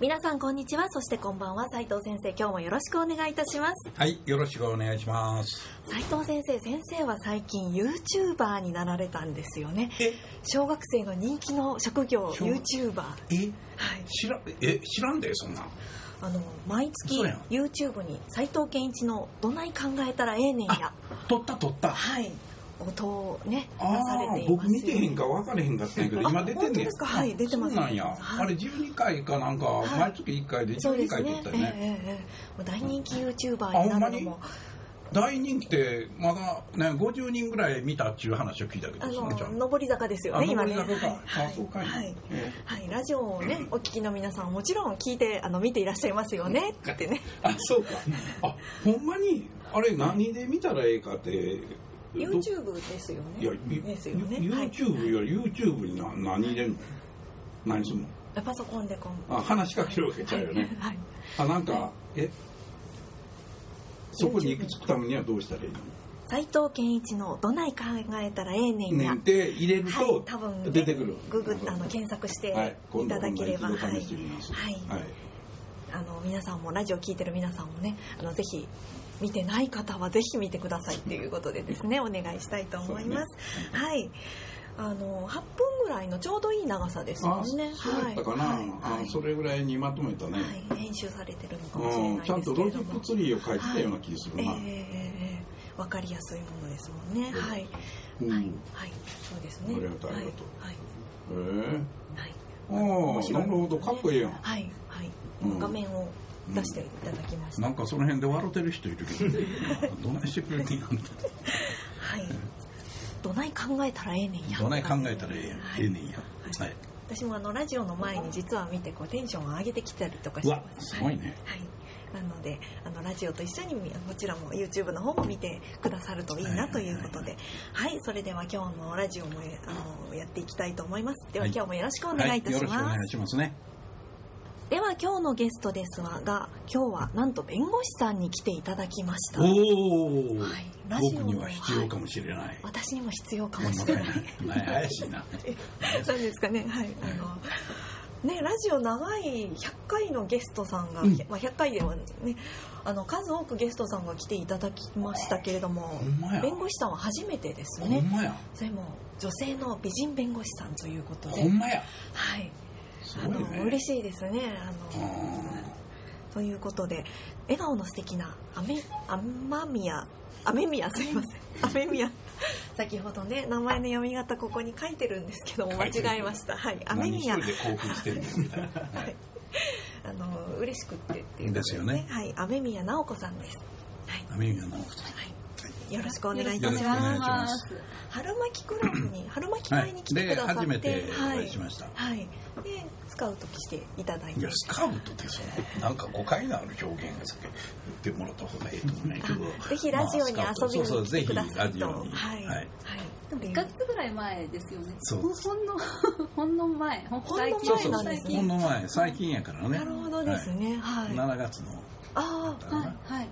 皆さんこんにちは。そしてこんばんは。斉藤先生今日もよろしくお願いいたします。はい、よろしくお願いします。斉藤先生先生は最近 YouTuber になられたんですよね。え、小学生の人気の職業小 YouTuber はえ、い。知ら、え、知らんで、そんな。ん。あの毎月 YouTube に斉藤健一の「どない考えたらええねんや。取った取った」。はい音をね出ああされて、います僕見てへんか分かれへんかったんやけど、今出てんねん本当ですか？はい出てます。そうなんや。はい。あれ12回かなんか、はい。毎月1回で12そうです回撮ねったよね。ええええ。もう大人気 YouTuber あに？なるのも。大人気って、まだね、50人ぐらい見たっていう話を聞いたけあど、その上り坂ですよあね今ね。上り坂か。はい。あそうかい。なはい。えはい、ラジオをね、お聞きの皆さんもちろん聞いてあの見ていらっしゃいますよね。ってね。あ、そうか。あ、ほんまに、あれ何で見たらええかって、ど YouTube ですよいや、ですよね。はい。YouTube より YouTube にな何入れんの何すんの？パソコンでこんあ話しかけるわけちゃうよね。はい。あ、なんか、えそこに行き着くためにはどうしたらいいの？斉藤健一の「どない考えたらええねんや」ねんって入れるはい。と多分ね出てくる。ググあの検索してはい。いただければ。はい。はい。あの皆さんもラジオ聞いてる皆さんもねあのぜひ見てない方はぜひ見てくださいっていうことでですねお願いしたいと思います。はいあの8分ぐらいのちょうどいい長さですもあ、んね。そうやったかな。はいあ、それぐらいにまとめたね。はい、編集されてるのかもしれうん、ないちゃんとロジックツリーを書いてたような気がするな。ええええええわかりやすいものですもんね。はい、うん。はい、はい、そうですね。ありがとうありがとはい、えはい、はい。え。ああ、なるほど、かっこいいやん。はい、はい、うん画面を出していただきました。なんかその辺で笑ってる人いるけど、どないしてくれてんやん。はい。どない考えたらええねんや。どない考えたらええやん、はいええねんや。はい。私もあのラジオの前に実は見てこうテンションを上げてきたりとかしてま、す。すごいね。はい。なのであのラジオと一緒にみこちらも YouTube の方も見てくださるといいなということで、はい、それでは今日のラジオもあのやっていきたいと思います。では、はい今日もよろしくお願いいたしはよろしくおます。願いしますね。では今日のゲストですが、今日はなんと弁護士さんに来ていただきました。おお、はいラジオには必要かもしれない。私にも必要かもしれない。な。ね怪しいな。なんですかね、はい、あの。ね、ラジオ長い100回のゲストさんが、うんまあ、100回ではねあの数多くゲストさんが来ていただきましたけれども弁護士さんは初めてですね。それも女性の美人弁護士さんということでほんまや。はいあすごいね。の嬉しいですね。あうのんということで笑顔の素敵なアメアマミヤアメミヤすいません。アメミヤ先ほどね名前の読み方ここに書いてるんですけども間違えました。はい。アメミヤ何一人で興奮してんねんみたいな。ははい。い。あの嬉しくってっていうことですよね。はい、雨宮直子さんです。はい、アメリカ直子さん。はい、よろしくお願いいたしま。ます春巻きクラブに 春巻き会に来てくださって、はいで初めておはい会いしましたはい。でスカウトしていただいていや、、スカウトってその、なんか誤解のある表現がさ言ってもらった方がいいと思うんやけど。あぜひラジオに遊びに来てくださいと、ぜひラジオに。はい、はい。はい。でも1ヶ月ぐらい前ですよね。そうほほんの、ほんの前。ほんの前なんですねほんの前、最近やからね。なるほどですね。はい。7月の。ああ、はい、はい。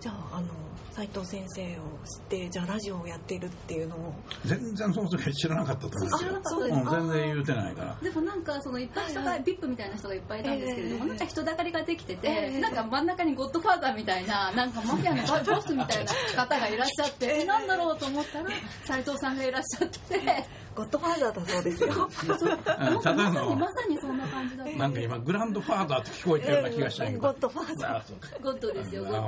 じゃああの斉藤先生を知ってじゃあラジオをやってるっていうのを。全然その時は知らなかったと思うんですよ。知らなかったうんです全然言うてないから。でもなんかそのいっぱい人が、はいは VIP みたいな人がいっぱいいたんですけれども、ええ。なんか人だかりができてて、ええ。なんか真ん中にゴッドファーザーみたいな、なんかマフィアのボスみたいな方がいらっしゃって、えなんだろうと思ったら、斉藤さんがいらっしゃって、ゴッドファーザーだそうですよ。う。んただまさにの、まさにそんな感じだ。なんか今、グランドファーザーって聞こえてるような気がしたけど。ゴッドファーザー。ゴッドですよ、ゴッド。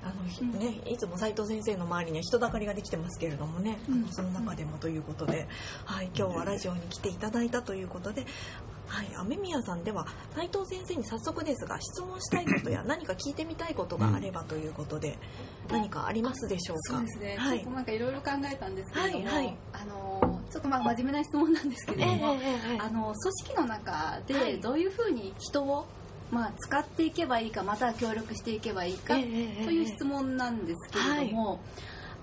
あのね、いつも斉藤先生の周りには人だかりができてますけれどもね、あのその中でもということで、はい、今日はラジオに来ていただいたということで、はい、雨宮さんでは斉藤先生に早速ですが質問したいことや 何か聞いてみたいことがあればということで、何かありますでしょうか？そうですね、はい。ちょっとなんかいろいろ考えたんですけれども、はいはい。あのちょっとまあ真面目な質問なんですけれども、ええええあの組織の中はでい。どういうふうに人を、まあ、使っていけばいいかまたは協力していけばいいか、ええええという質問なんですけれども、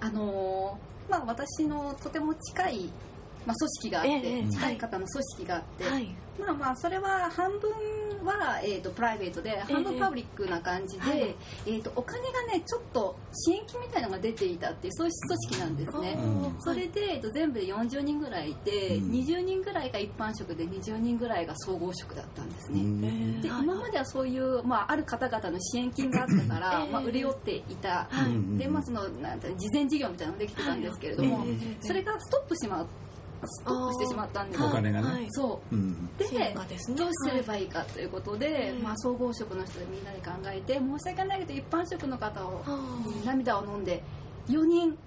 あのまあ、私のとても近い、まあ、組織があって、ええ近い。方の組織があって、はい。まあまあそれは半分は、えー、とプライベートで半分パブリックな感じで、はいえー、とお金がねちょっと支援金みたいなのが出ていたっていうそういう組織なんですね。うん。それで、えっと、全部で40人ぐらいいて、うん。20人ぐらいが一般職で20人ぐらいが総合職だったんですね。ではい。今まではそういう、まあ、ある方々の支援金があったから、ええ。まあ、売れ寄っていた、はい。うんでまあ、そのなんて事前事業みたいなのができてたんですけれども、はいええ。それがストップしまうストップしてしまったんですよお金がね。はいそう。うん。でそうなんですね。どうすればいいかということで、はい。まあ、総合職の人でみんなで考えて申し訳ないけど一般職の方を涙を飲んで4人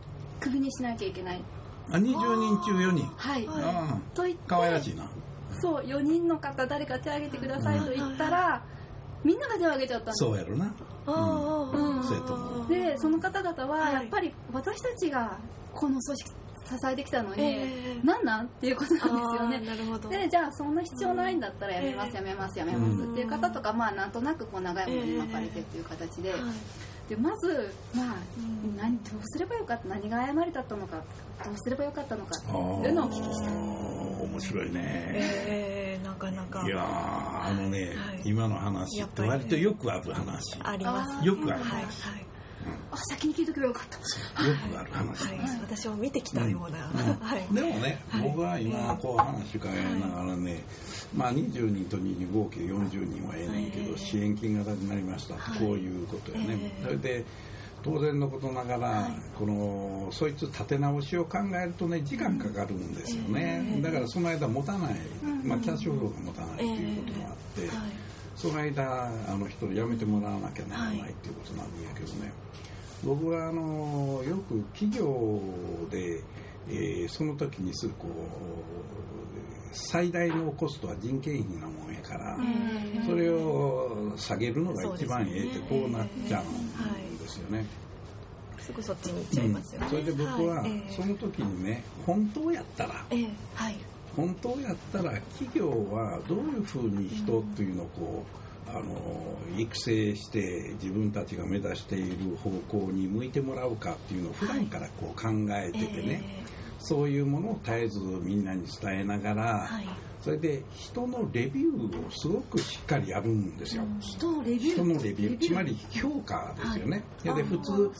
クビにしなきゃいけない。あ20人中4人。はい、はい。あと言ってあ可愛らしいな。そう4人の方誰か手を挙げてくださいと言ったら、みんなが手を挙げちゃったんですそうやろな。うん。そうやと思う。でその方々ははい。やっぱり私たちがこの組織支えてきたのに、ええ。なんなん？っていうことなんですよね。なるほど。でじゃあそんな必要ないんだったらやめますうんやめますやめますうんっていう方とかまあなんとなくこう長いものに巻かれてっていう形で。はい。でまずまあうん。何どうすればよかった？何が誤りだったのかどうすればよかったのかあーというのをお聞きしたい。面白いね。ええなかなか。いやーあのね、はい。今の話って割とよくある話、あります。よくあるはい話、はいあ先に聞いとけばよかった。よくある話、はい、私も見てきたような、うん。はい。でもね、はい。僕は今こう話伺いながらね、まあ20人と20合計40人はええねんけど、はい支援金がになりました。こういうことやね、ええ。それで当然のことながら、はい。このそいつ立て直しを考えるとね時間かかるんですよね、ええ。だからその間持たない、うん。まあ、キャッシュフローが持たないということもあって、はいその間あの人を辞めてもらわなきゃならないっていうことなんやけどね、僕はあのよく企業で、えーその時にするこう最大のコストは人件費なもんやから、うんそれを下げるのが一番ええってこうなっちゃうんですよね。すぐそっちに行っちゃいますよね、うん。それで僕はその時にね本当やったらええ。はい本当やったら企業はどういうふうに人っていうのをこう、あの育成して自分たちが目指している方向に向いてもらうかっていうのを普段からこう考えててね、そういうものを絶えずみんなに伝えながら、はい。それで人のレビューをすごくしっかりやるんですよ。人のレビュー人のレビューつまり評価ですよね。でで普通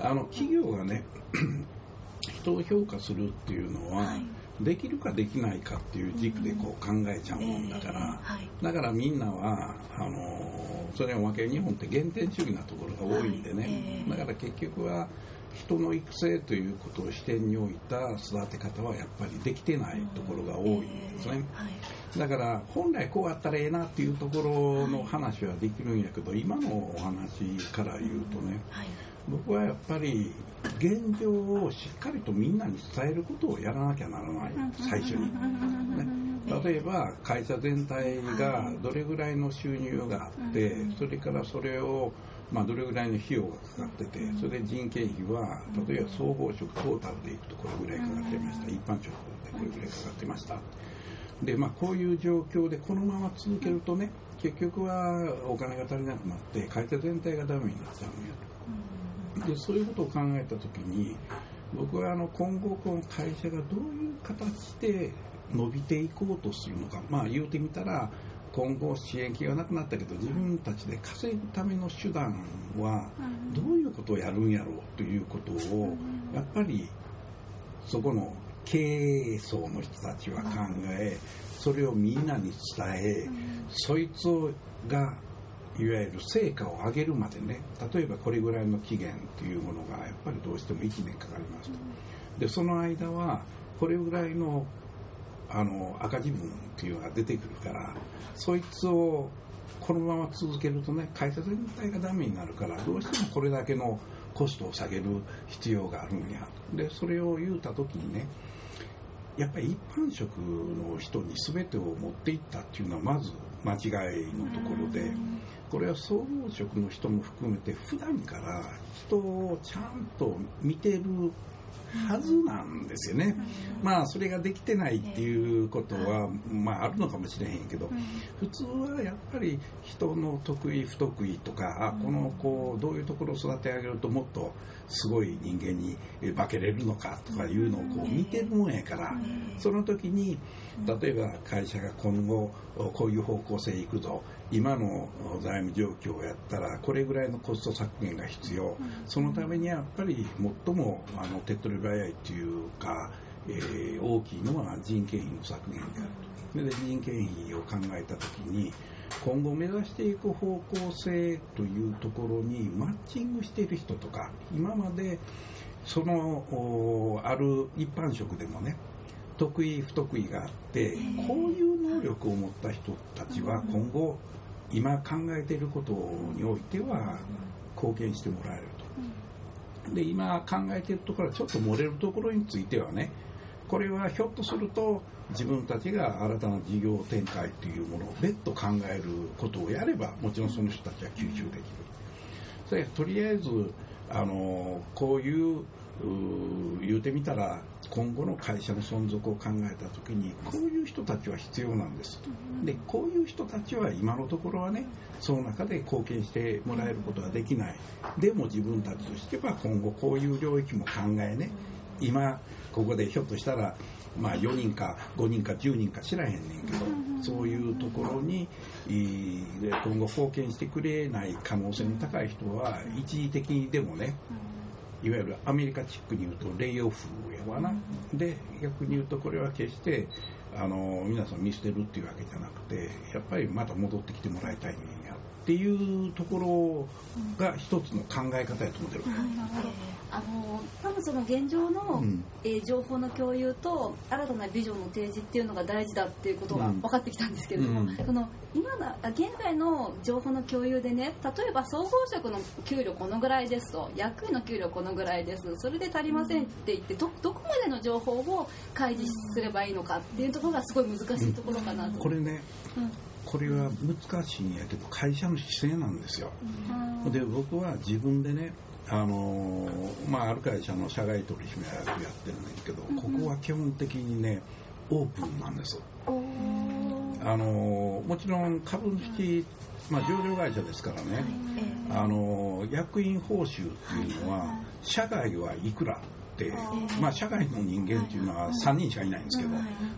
あの企業がね 人を評価するっていうのは、はいできるかできないかっていう軸でこう考えちゃうもんだから、だからみんなはあのそれはおまけ日本って原点主義なところが多いんでね、だから結局は人の育成ということを視点に置いた育て方はやっぱりできてないところが多いんですね。はい。だから本来こうあったらええなっていうところの話はできるんやけど今のお話から言うとねはい僕はやっぱり現状をしっかりとみんなに伝えることをやらなきゃならない。最初に。ね。例えば会社全体がどれぐらいの収入があってそれからそれをまあどれぐらいの費用がかかっててそれで人件費は例えば総合職トータルでいくとこれぐらいかかってました。一般職でこれぐらいかかってました。でまあこういう状況でこのまま続けるとね結局はお金が足りなくなって会社全体がダメになっちゃうんやとでそういうことを考えた時に僕はあの今後この会社がどういう形で伸びていこうとするのか。まあ言うてみたら今後支援金がなくなったけど自分たちで稼ぐための手段はどういうことをやるんやろうということをやっぱりそこの経営層の人たちは考えそれをみんなに伝えそいつがいわゆる成果を上げるまでね例えばこれぐらいの期限というものがやっぱりどうしても1年かかりますと。でその間はこれぐらいのあの赤字分っていうのが出てくるからそいつをこのまま続けるとね会社全体がダメになるからどうしてもこれだけのコストを下げる必要があるんや。でそれを言うた時にねやっぱり一般職の人に全てを持っていったっていうのはまず間違いのところでこれは総合職の人も含めて普段から人をちゃんと見てるはずなんですよね。まあそれができてないっていうことは、まああるのかもしれへんけど、普通はやっぱり人の得意不得意とか、あこの子どういうところを育て上げるともっとすごい人間に化けれるのかとかいうのをこう見てるもんやから、その時に例えば会社が今後こういう方向性いくぞ今の財務状況をやったらこれぐらいのコスト削減が必要、そのためにはやっぱり最もあの手っ取り早いというか、えー大きいのは人件費の削減であると。で人件費を考えた時に今後目指していく方向性というところにマッチングしている人とか今までそのおある一般職でもね得意不得意があってこういう能力を持った人たちは今後今考えていることにおいては貢献してもらえると。で今考えているところはちょっと漏れるところについてはねこれはひょっとすると自分たちが新たな事業展開というものを別途考えることをやればもちろんその人たちは吸収できる。それとりあえずあのこういう言うてみたら今後の会社の存続を考えた時にこういう人たちは必要なんですでこういう人たちは今のところはねその中で貢献してもらえることはできない。でも自分たちとしては今後こういう領域も考えね。今ここでひょっとしたらまあ4人か5人か10人か知らへんねんけどそういうところに今後貢献してくれない可能性の高い人は一時的にでもねいわゆるアメリカチックに言うとレイオフやわな、で逆に言うとこれは決してあの皆さん見捨てるっていうわけじゃなくてやっぱりまた戻ってきてもらいたいんやっていうところが一つの考え方やと思ってる、あの多分その現状の、うん。えー情報の共有と新たなビジョンの提示っていうのが大事だっていうことがうん。分かってきたんですけれども、うん。その今のあ現在の情報の共有でね例えば総合職の給料このぐらいですと役員の給料このぐらいですそれで足りませんって言ってどどこまでの情報を開示すればいいのかっていうところがすごい難しいところかなと。これねうん。これは難しいんやけど会社の姿勢なんですよ。うん。で僕は自分でねあのーまあ、ある会社の社外取締役やってるんだけど、ここは基本的にねオープンなんですあのーもちろん株主、まあ、上場会社ですからね、あのー役員報酬っていうのは社外はいくらって、まあ、社外の人間っていうのは3人しかいないんですけど、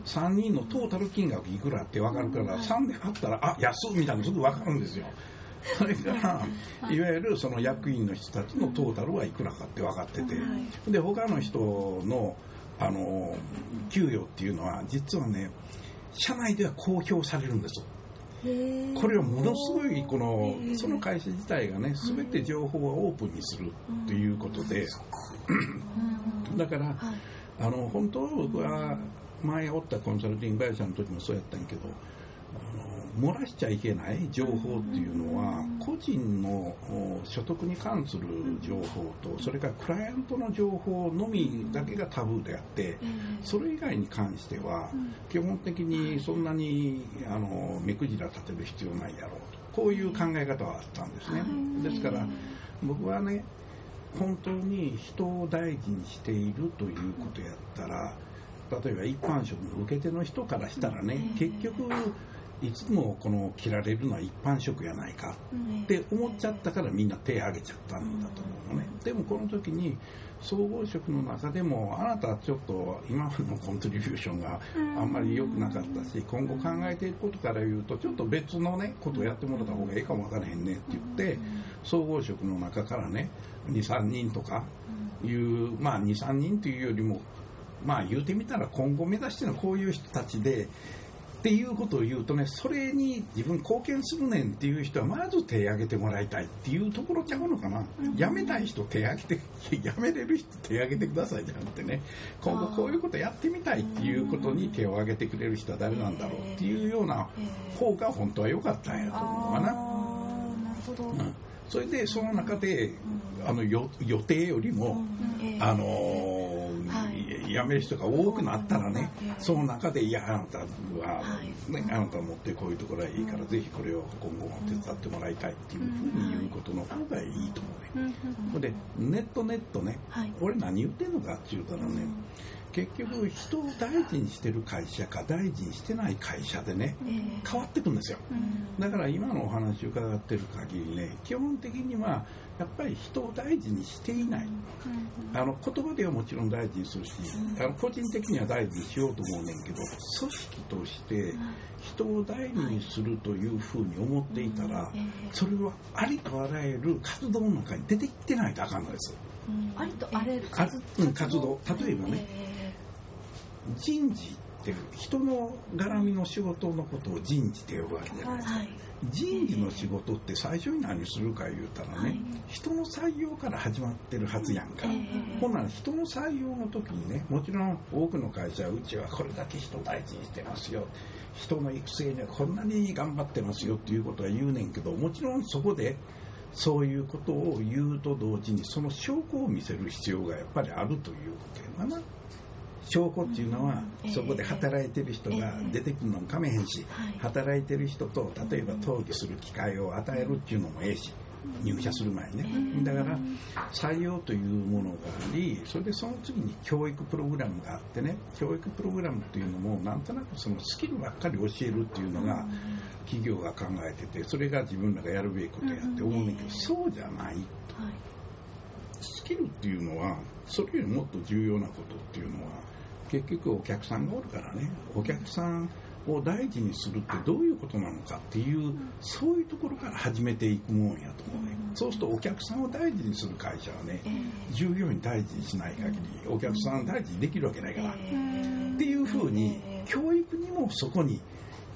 3人のトータル金額いくらって分かるから、3で割ったらあ安っみたいなのすぐ分かるんですよそれからいわゆるその役員の人たちのトータルはいくらかって分かってて、で他の人のあの給与っていうのは実はね社内では公表されるんですこれはものすごいこのその会社自体がね全て情報をオープンにするということで。だからあの本当は僕は前おったコンサルティング会社の時もそうやったんやけど漏らしちゃいけない情報っていうのは個人のお所得に関する情報とそれからクライアントの情報のみだけがタブーであってそれ以外に関しては基本的にそんなにあの目くじら立てる必要ないやろうと。こういう考え方はあったんですね。ですから僕はね本当に人を大事にしているということやったら例えば一般職の受け手の人からしたらね結局いつもこの切られるのは一般職やないかって思っちゃったからみんな手挙げちゃったんだと思うのね。でもこの時に総合職の中でもあなたはちょっと今のコントリビューションがあんまり良くなかったし今後考えていくことから言うとちょっと別のねことをやってもらった方がいいかもわからへんねって言って総合職の中からね23人とかいうまあ23人というよりもまあ言うてみたら今後目指してるのはこういう人たちでっていうことを言うとねそれに自分貢献するねんっていう人はまず手挙げてもらいたいっていうところちゃうのかな、辞めたい人手挙げて辞めれる人手挙げてくださいじゃなくてね。今後こういうことやってみたいっていうことに手を挙げてくれる人は誰なんだろうっていうような方が本当は良かったんやと思うかな。なるほど。うん。それでその中であのよ予定よりも、あの辞める人が多くなったらねええその中でいやあなたは、はい。ね、あなた持ってこういうところはいいから、ぜひこれを今後も手伝ってもらいたいっていうふうに言うことの方がいいと思うね。ほんでネットネットね、はい。俺何言ってんのかって言うたらね、結局人を大事にしてる会社か大事にしてない会社でねええ。変わってくんですよ。だから今のお話伺ってる限りね基本的にはやっぱり人を大事にしていない、あの言葉ではもちろん大事にするし、あの個人的には大事にしようと思うねんけど組織として人を大事にするというふうに思っていたら、ええそれはありとあらゆる活動の中に出ていってないとあかんのです。ありとあらゆる活動。例えばね、え。人事って人の絡みの仕事のことを人事って呼ぶわけじゃないですか。えはい。人事の仕事って最初に何するか言うたらね、はい。人の採用から始まってるはずやんか、ええほんなら人の採用の時にねもちろん多くの会社はうちはこれだけ人大事にしてますよ。人の育成にはこんなに頑張ってますよっていうことは言うねんけどもちろんそこでそういうことを言うと同時にその証拠を見せる必要がやっぱりあるということやな証拠っていうのはうん。そこで働いてる人が出てくるのもかめへんしはい。働いてる人と例えば登記する機会を与えるっていうのもええし入社する前にね。だから採用というものがありそれでその次に教育プログラムがあってね教育プログラムっていうのもなんとなくそのスキルばっかり教えるっていうのが企業が考えててそれが自分らがやるべきことやって思うねんけどそうじゃないはい。スキルっていうのはそれよりもっと重要なことっていうのは結局お客さんがおるからね。お客さんを大事にするってどういうことなのかっていうそういうところから始めていくもんやと思うね。そうするとお客さんを大事にする会社はねええ。従業員大事にしない限りお客さんを大事にできるわけないから。っえ。えていうふうにええ。教育にもそこに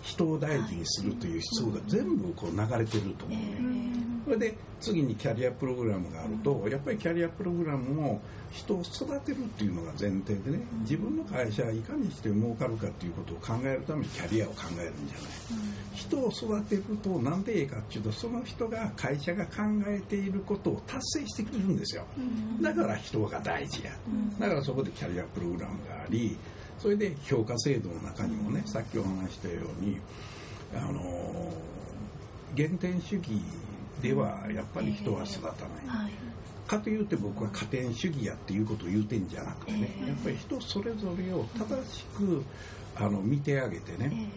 人を大事にするという思想が全部こう流れてると思うね。それで次にキャリアプログラムがあるとやっぱりキャリアプログラムも人を育てるっていうのが前提でね自分の会社はいかにして儲かるかっていうことを考えるためにキャリアを考えるんじゃない。人を育てるとなんでええかっていうとその人が会社が考えていることを達成してくれるんですよ。だから人が大事や。だからそこでキャリアプログラムがありそれで評価制度の中にもねさっきお話ししたようにあの原点主義ではやっぱり人は育たない、はい。かといって僕は加点主義やっていうことを言うてんじゃなくてね、ええやっぱり人それぞれを正しくあの見てあげてね、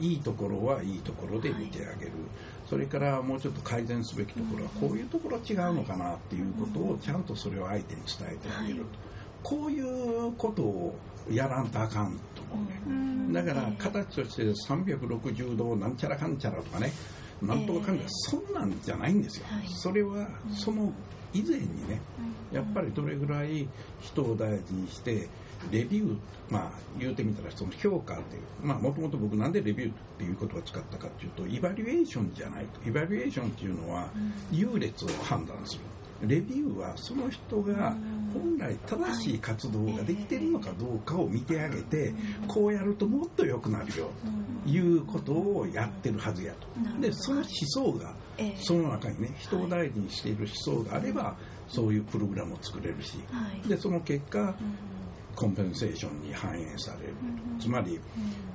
いいところはいいところで見てあげる、それからもうちょっと改善すべきところはこういうところ違うのかなっていうことをちゃんとそれを相手に伝えてあげる。と、こういうことをやらんとあかんと思うね、だから形として360度なんちゃらかんちゃらとかねなんとかかんちゃら、そんなんじゃないんですよ、はい。それはその以前にねやっぱりどれぐらい人を大事にしてレビューまあ言うてみたらその評価っていうまあもともと僕なんでレビューっていう言葉を使ったかっていうとイバリュエーションじゃないと。イバリュエーションっていうのは優劣を判断する。レビューはその人が本来正しい活動ができてるのかどうかを見てあげてこうやるともっと良くなるよ。ということをやってるはずやと。でその思想がええ。その中にね人を大事にしている思想があればそういうプログラムを作れるしはい。でその結果コンペンセーションに反映される。つまり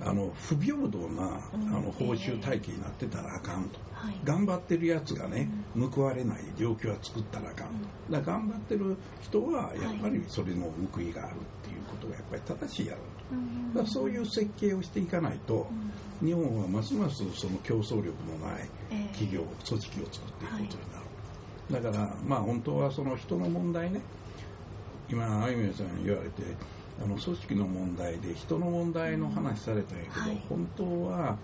あの不平等なあの報酬体系になってたらあかんと。はい。頑張ってるやつがね報われない状況は作ったらあかんと。だから頑張ってる人はやっぱりそれの報いがあるっていうことがやっぱり正しいやろうとだからそういう設計をしていかないと日本はますますその競争力のないええ。企業組織を作っていくことになる、だからまあ本当はその人の問題ね。今あゆみさん言われてあの組織の問題で人の問題の話されたんやけど、はい。本当は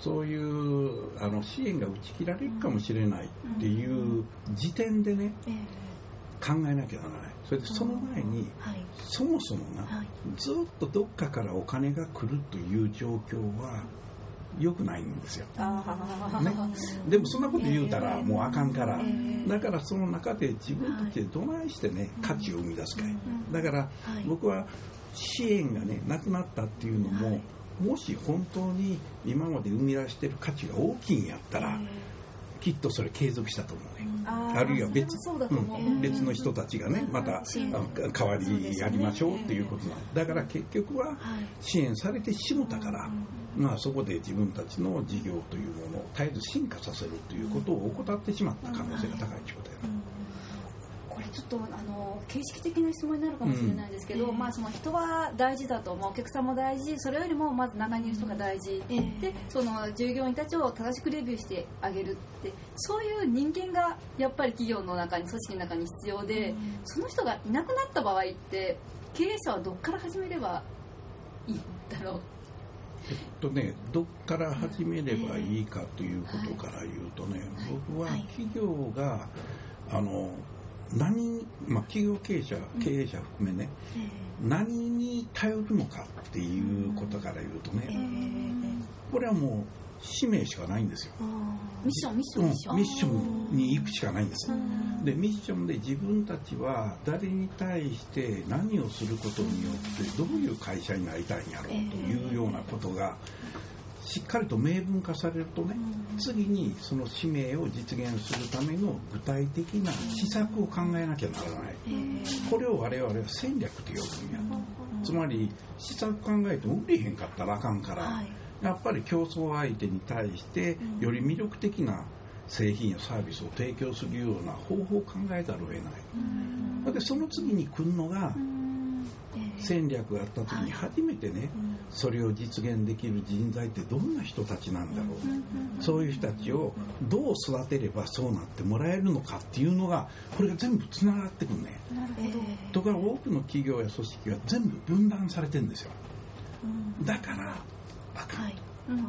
そういうあの支援が打ち切られるかもしれないっていう時点でねええ考えなきゃならない。それでその前にはい。そもそもな、はい。ずっとどっかからお金が来るという状況は良くないんですよ。ね、でもそんなこと言うたらもうあかんから、だからその中で自分たちでどないしてね価値を生み出すかい、だからはい。僕は支援がねなくなったっていうのも、はい。もし本当に今まで生み出してる価値が大きいんやったら、きっとそれ継続したと思うね、あーあるいは別そうう、うん別の人たちがねまた代わりやりましょうっていうことなんだ。から結局ははい。支援されてしもたから、まあ、そこで自分たちの事業というものを絶えず進化させるということを怠ってしまった可能性が高いということやな。形式的な質問になるかもしれないですけど、うんまあ、その人は大事だと、まあ、お客さんも大事。それよりもまず中にいる人が大事、うん。でその従業員たちを正しくレビューしてあげるって。そういう人間がやっぱり企業の中に組織の中に必要で、その人がいなくなった場合って経営者はどっから始めればいいんだろう？えっとね、どっから始めればいいかということから言うとね、僕は企業があの何、まあ、企業経営者経営者含めね、何に頼るのかっていうことから言うとね、これはもう使命しかないんですよ、ミッションミッショうんンミッション、ミッションに行くしかないんです、でミッションで自分たちは誰に対して何をすることによってどういう会社になりたいんやろうというようなことがしっかりと明文化されるとね次にその使命を実現するための具体的な施策を考えなきゃならない。これを我々は戦略と呼ぶんや。つまり施策考えても売れへんかったらあかんからやっぱり競争相手に対してより魅力的な製品やサービスを提供するような方法を考えざるを得ない。でその次に来るのが戦略があった時に初めてねそれを実現できる人材ってどんな人たちなんだろう。そういう人たちをどう育てればそうなってもらえるのかっていうのがこれが全部つながってくるね。なるほど、ところが多くの企業や組織は全部分断されてるんですよ。だからあかんうん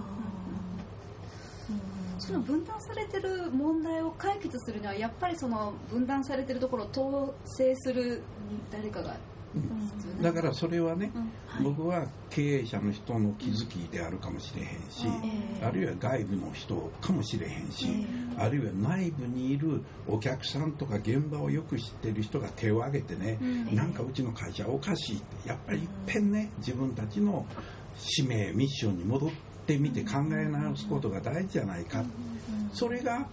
その分断されてる問題を解決するにはやっぱりその分断されてるところを統制する誰かがだからそれはね、うん。僕は経営者の人の気づきであるかもしれへんし、あるいは外部の人かもしれへんし、あるいは内部にいるお客さんとか現場をよく知ってる人が手を挙げてね、うん。なんかうちの会社おかしいってやっぱりいっぺんね自分たちの使命ミッションに戻ってみて考え直すことが大事じゃないか、それが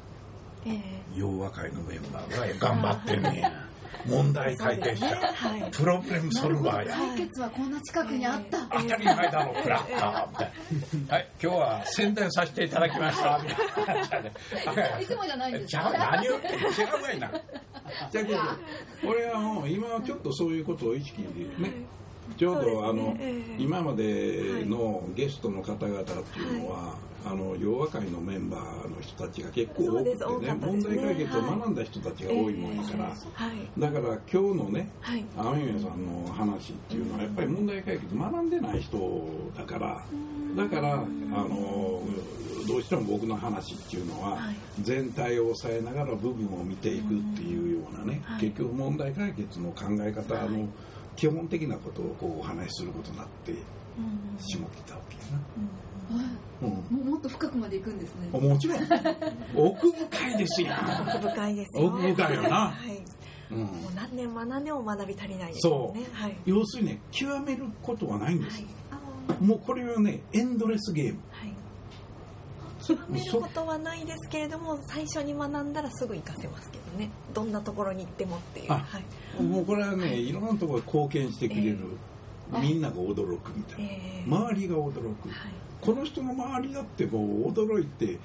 洋和会のメンバーが頑張ってんねや問題解決者、はい。プロブレムソルバーや。解決はこんな近くにあった、当たり前だろクラッカーみたいなはい今日は宣伝させていただきました。みたいないつもじゃないんですじゃあ何を言ってんの違うわいな。だけど俺はもう今はちょっとそういうことを意識ね。ちょうどあの、今までのゲストの方々っていうのは、あの洋和会のメンバーの人たちが結構多くてねね。問題解決を学んだ人たちが多いもんだから、はい。だから今日のねはい。雨宮さんの話っていうのはやっぱり問題解決学んでない人だからだからあのどうしても僕の話っていうのははい。全体を抑えながら部分を見ていくっていうようなねはい。結局問題解決の考え方の基本的なことをこうお話しすることになってしまってたわけやな。うんもうもっと深くまで行くんですね。もちろん。奥深いですやん。奥深いですよ。奥深いよな。はい。うん。もう何年学んでも学び足りないですよね。はい。要するにね極めることはないんです。はい。もうこれはねエンドレスゲーム。はい。極めることはないですけれども最初に学んだらすぐ活かせますけどね。どんなところに行ってもっていう。あはい。もうこれはね、い。ろんなところに貢献してくれる、えみんなが驚くみたいな、えー周りが驚く、はい。この人の周りだってもう驚いて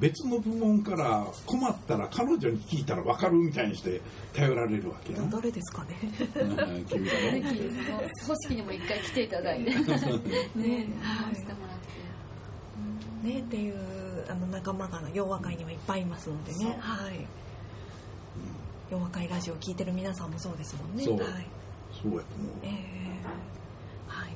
別の部門から困ったら彼女に聞いたら分かるみたいにして頼られるわけやな、どれですかね。うん君がぜねひ その組織にも一回来ていただいて。ねはいしてもらってねっていうあの仲間が洋和会にはいっぱいいますのでね。はい。洋和会ラジオ聞いてる皆さんもそうですもんね。そう。はい。そうやと思えーはい、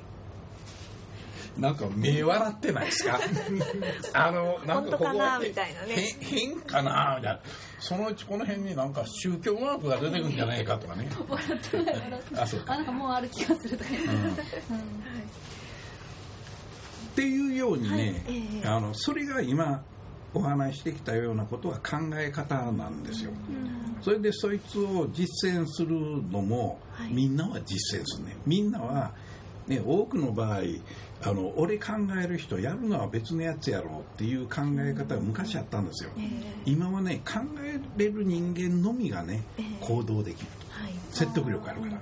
うなんか目笑ってないですか？あのなんかここかみたいなね。変変かな？みたいな。そのうちこの辺になんか宗教マークが出てくるんじゃないかとかね。笑ってない。笑ってあそうか。あなんかもうある気がするとか言って、うん。っていうようにね、はい。ええ。あのそれが今お話ししてきたようなことは考え方なんですよ。それでそいつを実践するのも、はい。みんなは実践するね。みんなはね、多くの場合あの俺考える人やるのは別のやつやろうっていう考え方が昔あったんですよ、ええ。今はね考えれる人間のみがねええ。行動できる。はい。説得力あるから。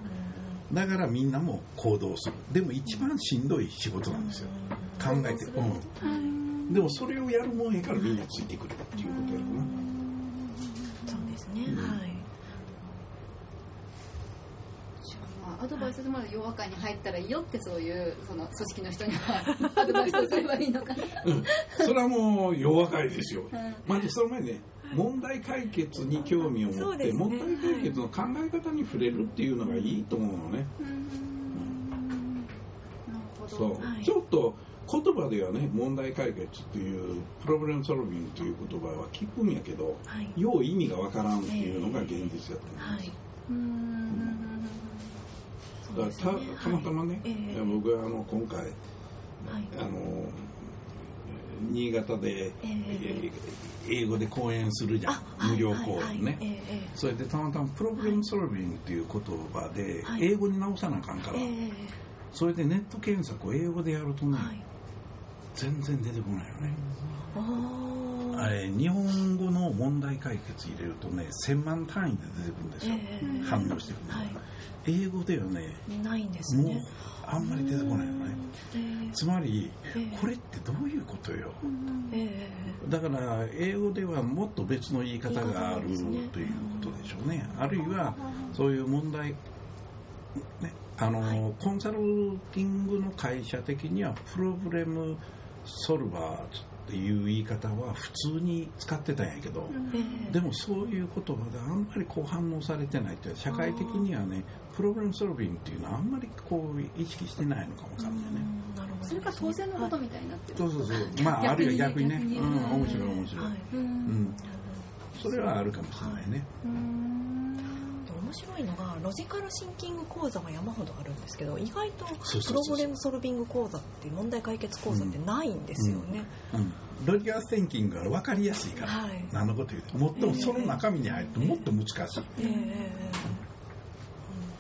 だからみんなも行動する。でも一番しんどい仕事なんですよ。考えて。うんでもそれをやるもんやからみんなついてくるっていうことやろな。そうですね、うんはい。じゃあまあアドバイスでもらう洋和会に入ったらいいよってそういうその組織の人には アドバイスをすればいいのか。な。うん。それはもう弱かいですようん。まずその前にね問題解決に興味を持って、ね。問題解決の考え方に触れるっていうのがいいと思うのね、うーん。なるほど。そう、はい。ちょっと言葉ではね問題解決っていうプロブレムソルビングという言葉は聞くんやけどはい。よう意味がわからんっていうのが現実だと思う、はい、うーん。だからたたまたまね、ええ僕はあの今回はいあの新潟で、えええー英語で講演するじゃん、はい無料講はい演ね、はいええそれでたまたまプロブレムソルビングっていう言葉ではい英語に直さなあかん。から、ええそれでネット検索を英語でやるとね、はい全然出てこないよね、あれ日本語の問題解決入れるとね1000万単位で出てくるんですよ、ええ。反応してくるはい。英語ではねないんですもうねあんまり出てこないよね。ええ。つまりええ。これってどういうことよ？ええ。だから英語ではもっと別の言い方があるねということでしょうね。あるいはそういう問題ねあの、はい。コンサルティングの会社的にはプロブレムソルバーっていう言い方は普通に使ってたんやけど、ええ。でもそういう言葉であんまりこう反応されてないって社会的にはねプロブレムソルビングっていうのはあんまりこう意識してないのかもわかんないね、うん。なるほど。それが当然のことみたいになってる。そうそうそう。まああるいは逆にね。逆にうん面白い面白い、はい。うん。うん。それはあるかもしれないね、うーん。で面白いのがロジカルシンキング講座は山ほどあるんですけど意外とプロブレムソルビング講座って問題解決講座ってないんですよね、うん、ロジカルシンキングが分かりやすいから、はい。何のこと言うともっともその中身に入るともっと難しい、ええ。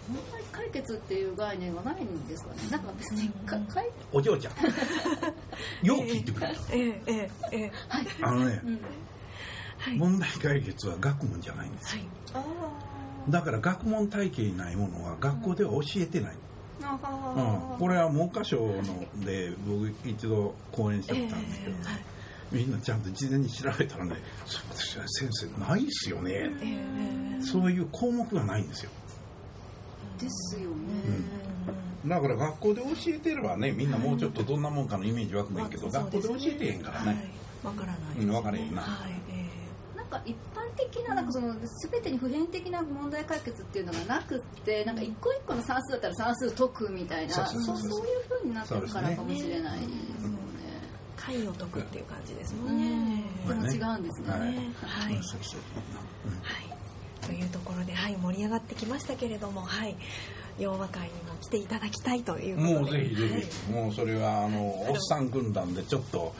問題解決っていう概念はないんですかね。なんか別にかうん。解お嬢ちゃん。よう聞いてくれ。た、えええええ。えあのねうん。はい。問題解決は学問じゃないんですよ。はいだから学問体系にないものは学校では教えてない、あうん。これは文科省ので僕一度講演したんですけど、ね。はいみんなちゃんと事前に調べたらね「そう私は先生ないっすよね。ええ」そういう項目がないんですよ。ですよね。だから学校で教えてればねみんなもうちょっとどんなもんかのイメージ湧くねんけど、まあ学校で教えてへんからね、はい、わからないです、うんわからへんな。はい、か一般的ななんかその全てに普遍的な問題解決っていうのがなくってなんか一個一個の算数だったら算数解くみたいなそうそうそう。そうになってるからかもしれない。ですよね。ー、解を解くっていう感じですもうん。ね。ん、でも違うんですね。はい。ねはい、はい、そう。そうというところで、はい、盛り上がってきましたけれども、はい、洋和会にも来ていただきたいということで。もうぜひぜはいひ、もうそれはあのおっさん軍団でちょっと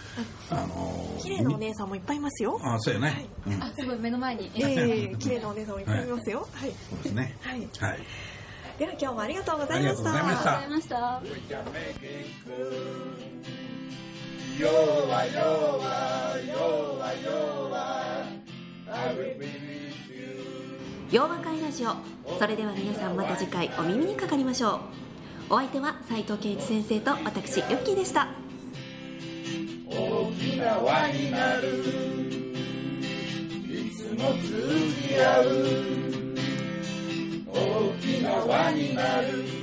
あの綺麗なお姉さんもいっぱいいますよ。あそうやね、うん、あすごい目の前に。ええ綺麗なお姉さんもいっぱいいますよ。はい、そうですねはい、はいでは今日もありがとうございました。ありがとうございましたありがとうございました。洋和会ラジオそれでは皆さんまた次回お耳にかかりましょう。お相手は斉藤圭一先生と私ユッキーでした。大きな輪になるいつも通じ合う大きな輪になる。